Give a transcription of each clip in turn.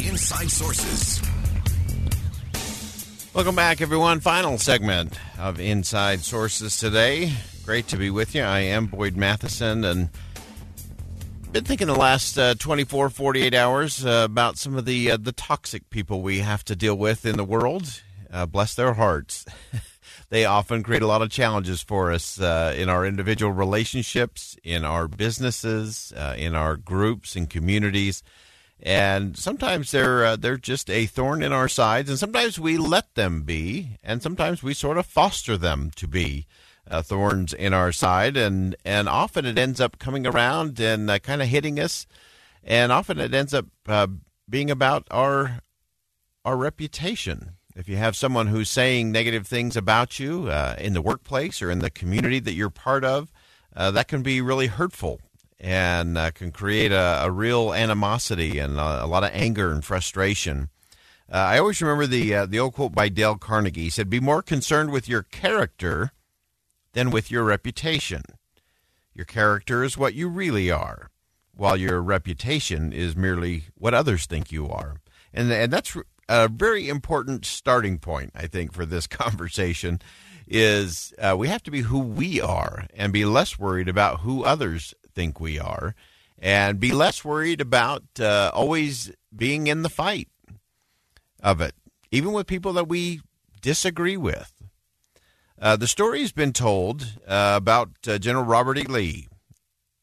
Inside Sources. Welcome back, everyone. Final segment of Inside Sources today. Great to be with you. I am Boyd Matheson, and been thinking the last uh, 24, 48 hours uh, about some of the uh, the toxic people we have to deal with in the world. Uh, bless their hearts. they often create a lot of challenges for us uh, in our individual relationships, in our businesses, uh, in our groups and communities and sometimes they're uh, they're just a thorn in our sides, and sometimes we let them be, and sometimes we sort of foster them to be uh, thorns in our side, and and often it ends up coming around and uh, kind of hitting us, and often it ends up uh, being about our our reputation. If you have someone who's saying negative things about you uh, in the workplace or in the community that you're part of, uh, that can be really hurtful and uh, can create a, a, real animosity and a, a, lot of anger and frustration. Uh, I always remember the uh, the old quote by Dale Carnegie. He said, "Be more concerned with your character than with your reputation. Your character is what you really are, while your reputation is merely what others think you are." And and that's a very important starting point, I think, for this conversation. Is uh, we have to be who we are and be less worried about who others think we are, and be less worried about uh, always being in the fight of it, even with people that we disagree with. Uh, the story has been told uh, about uh, General Robert E. Lee,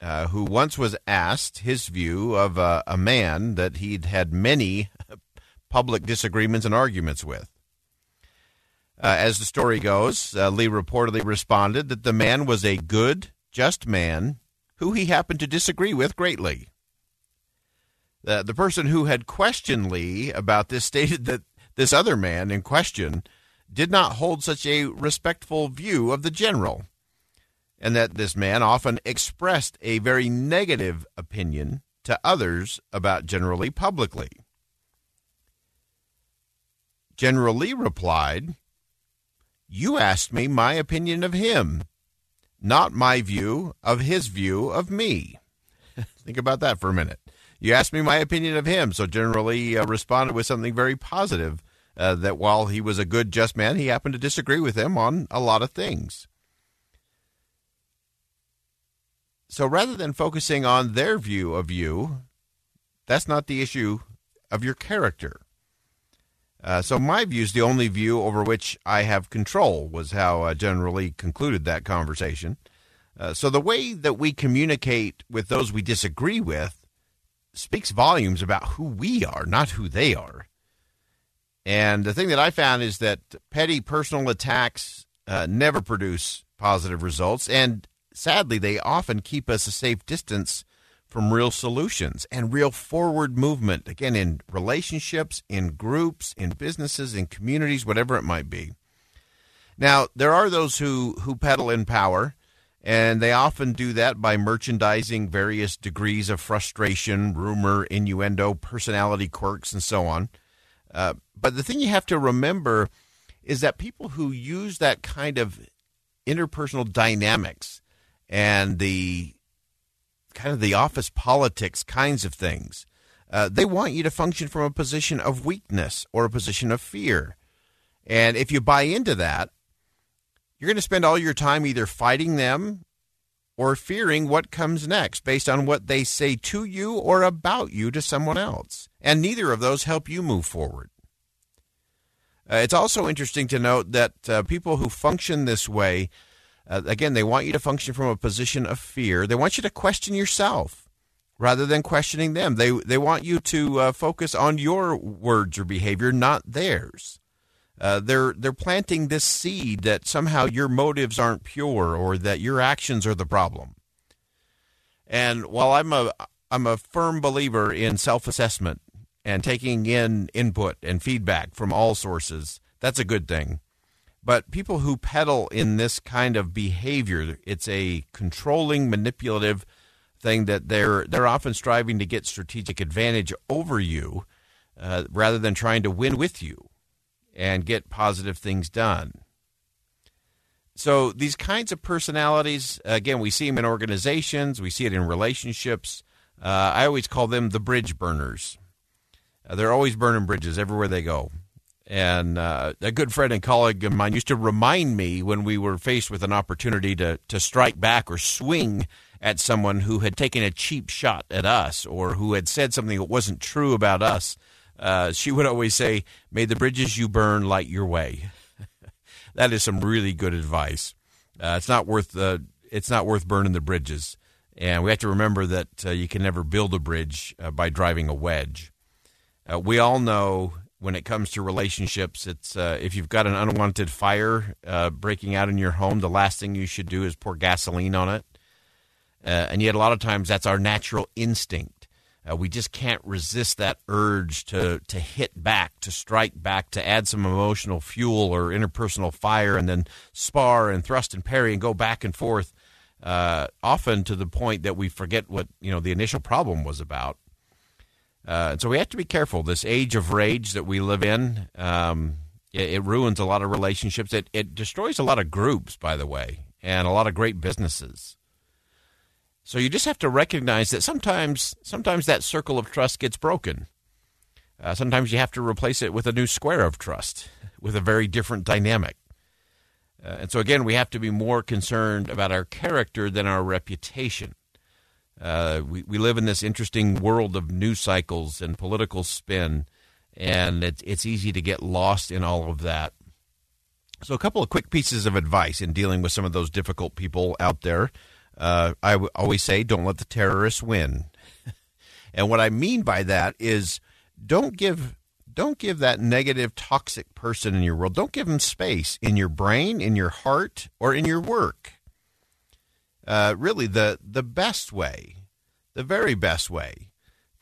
uh, who once was asked his view of uh, a man that he'd had many public disagreements and arguments with. as the story goes, Lee reportedly responded that the man was a good, just man who he happened to disagree with greatly. The, the person who had questioned Lee about this stated that this other man in question did not hold such a respectful view of the general, and that this man often expressed a very negative opinion to others about General Lee publicly. General Lee replied, You asked me my opinion of him not my view of his view of me. Think about that for a minute. You asked me my opinion of him, so General Lee uh, responded with something very positive uh, that while he was a good, just man, he happened to disagree with him on a lot of things. So rather than focusing on their view of you, that's not the issue of your character. Uh, so my view is the only view over which I have control, was how uh, General Lee concluded that conversation. Uh, so the way that we communicate with those we disagree with speaks volumes about who we are, not who they are. And the thing that I found is that petty personal attacks uh, never produce positive results, and sadly, they often keep us a safe distance from real solutions and real forward movement, again, in relationships, in groups, in businesses, in communities, whatever it might be. Now, there are those who, who peddle in power, and they often do that by merchandising various degrees of frustration, rumor, innuendo, personality quirks, and so on. Uh, but the thing you have to remember is that people who use that kind of interpersonal dynamics and the kind of the office politics kinds of things. Uh, they want you to function from a position of weakness or a position of fear. And if you buy into that, you're going to spend all your time either fighting them or fearing what comes next based on what they say to you or about you to someone else. And neither of those help you move forward. Uh, it's also interesting to note that uh, people who function this way uh, again, they want you to function from a position of fear. They want you to question yourself rather than questioning them. They they want you to uh, focus on your words or behavior, not theirs. Uh, they're they're planting this seed that somehow your motives aren't pure or that your actions are the problem. And while I'm a I'm a firm believer in self assessment and taking in input and feedback from all sources, that's a good thing. But people who peddle in this kind of behavior, it's a controlling, manipulative thing that they're they're often striving to get strategic advantage over you uh, rather than trying to win with you and get positive things done. So these kinds of personalities, again, we see them in organizations, we see it in relationships. Uh, I always call them the bridge burners. Uh, they're always burning bridges everywhere they go. And uh, a good friend and colleague of mine used to remind me when we were faced with an opportunity to, to strike back or swing at someone who had taken a cheap shot at us or who had said something that wasn't true about us. Uh, she would always say, May the bridges you burn light your way. that is some really good advice. Uh, it's not worth the it's not worth burning the bridges, and we have to remember that uh, you can never build a bridge uh, by driving a wedge. Uh, we all know when it comes to relationships, it's uh, if you've got an unwanted fire uh, breaking out in your home, the last thing you should do is pour gasoline on it. Uh, and yet, a lot of times, that's our natural instinct. Uh, we just can't resist that urge to to hit back, to strike back, to add some emotional fuel or interpersonal fire, and then spar and thrust and parry and go back and forth. Uh, often to the point that we forget what you know the initial problem was about. Uh, so we have to be careful. This age of rage that we live in, um, it, it, ruins a lot of relationships. It, it destroys a lot of groups, by the way, and a lot of great businesses. So you just have to recognize that sometimes, sometimes that circle of trust gets broken. Uh, sometimes you have to replace it with a new square of trust, with a very different dynamic. Uh, and so again, we have to be more concerned about our character than our reputation. Uh, we, we live in this interesting world of news cycles and political spin, and it's, it's easy to get lost in all of that. So, a couple of quick pieces of advice in dealing with some of those difficult people out there. Uh, I w- always say, don't let the terrorists win. and what I mean by that is, don't give don't give that negative, toxic person in your world. Don't give them space in your brain, in your heart, or in your work uh, really the the best way, the very best way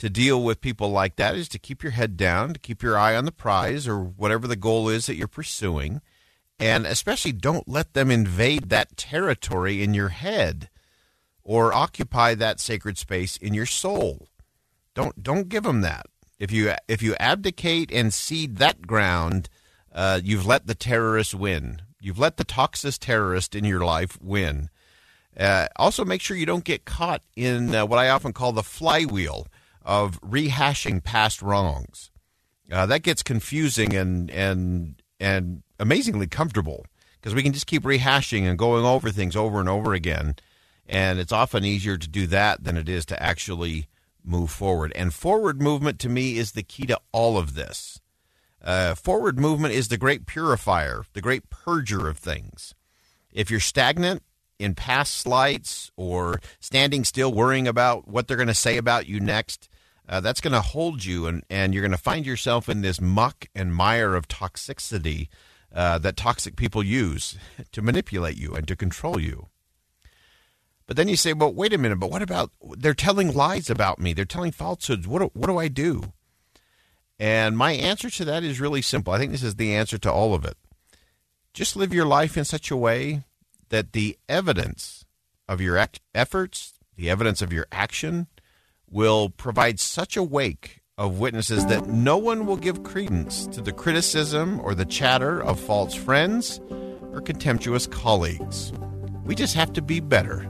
to deal with people like that is to keep your head down, to keep your eye on the prize or whatever the goal is that you're pursuing, and especially don't let them invade that territory in your head or occupy that sacred space in your soul. Don't don't give them that. If you if you abdicate and cede that ground, uh, you've let the terrorist win. You've let the toxic terrorist in your life win. Uh, also, make sure you don't get caught in uh, what I often call the flywheel of rehashing past wrongs. Uh, that gets confusing and and and amazingly comfortable because we can just keep rehashing and going over things over and over again, and it's often easier to do that than it is to actually move forward. And forward movement to me is the key to all of this. Uh, forward movement is the great purifier, the great purger of things. If you're stagnant, in past slights or standing still worrying about what they're going to say about you next, uh, that's going to hold you and, and you're going to find yourself in this muck and mire of toxicity uh, that toxic people use to manipulate you and to control you. But then you say, well, wait a minute, but what about they're telling lies about me? They're telling falsehoods. What do, what do I do? And my answer to that is really simple. I think this is the answer to all of it. Just live your life in such a way that the evidence of your efforts, the evidence of your action, will provide such a wake of witnesses that no one will give credence to the criticism or the chatter of false friends or contemptuous colleagues. We just have to be better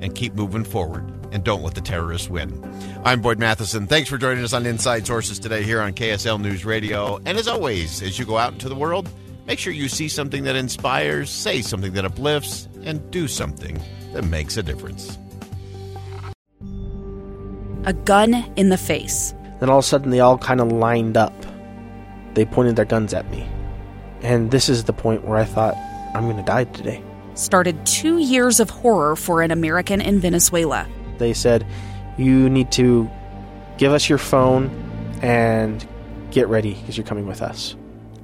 and keep moving forward and don't let the terrorists win. I'm Boyd Matheson. Thanks for joining us on Inside Sources today here on KSL News Radio. And as always, as you go out into the world, make sure you see something that inspires, say something that uplifts, and do something that makes a difference. A gun in the face. Then all of a sudden, they all kind of lined up. They pointed their guns at me. And this is the point where I thought, I'm going to die today. Started two years of horror for an American in Venezuela. They said, You need to give us your phone and get ready because you're coming with us.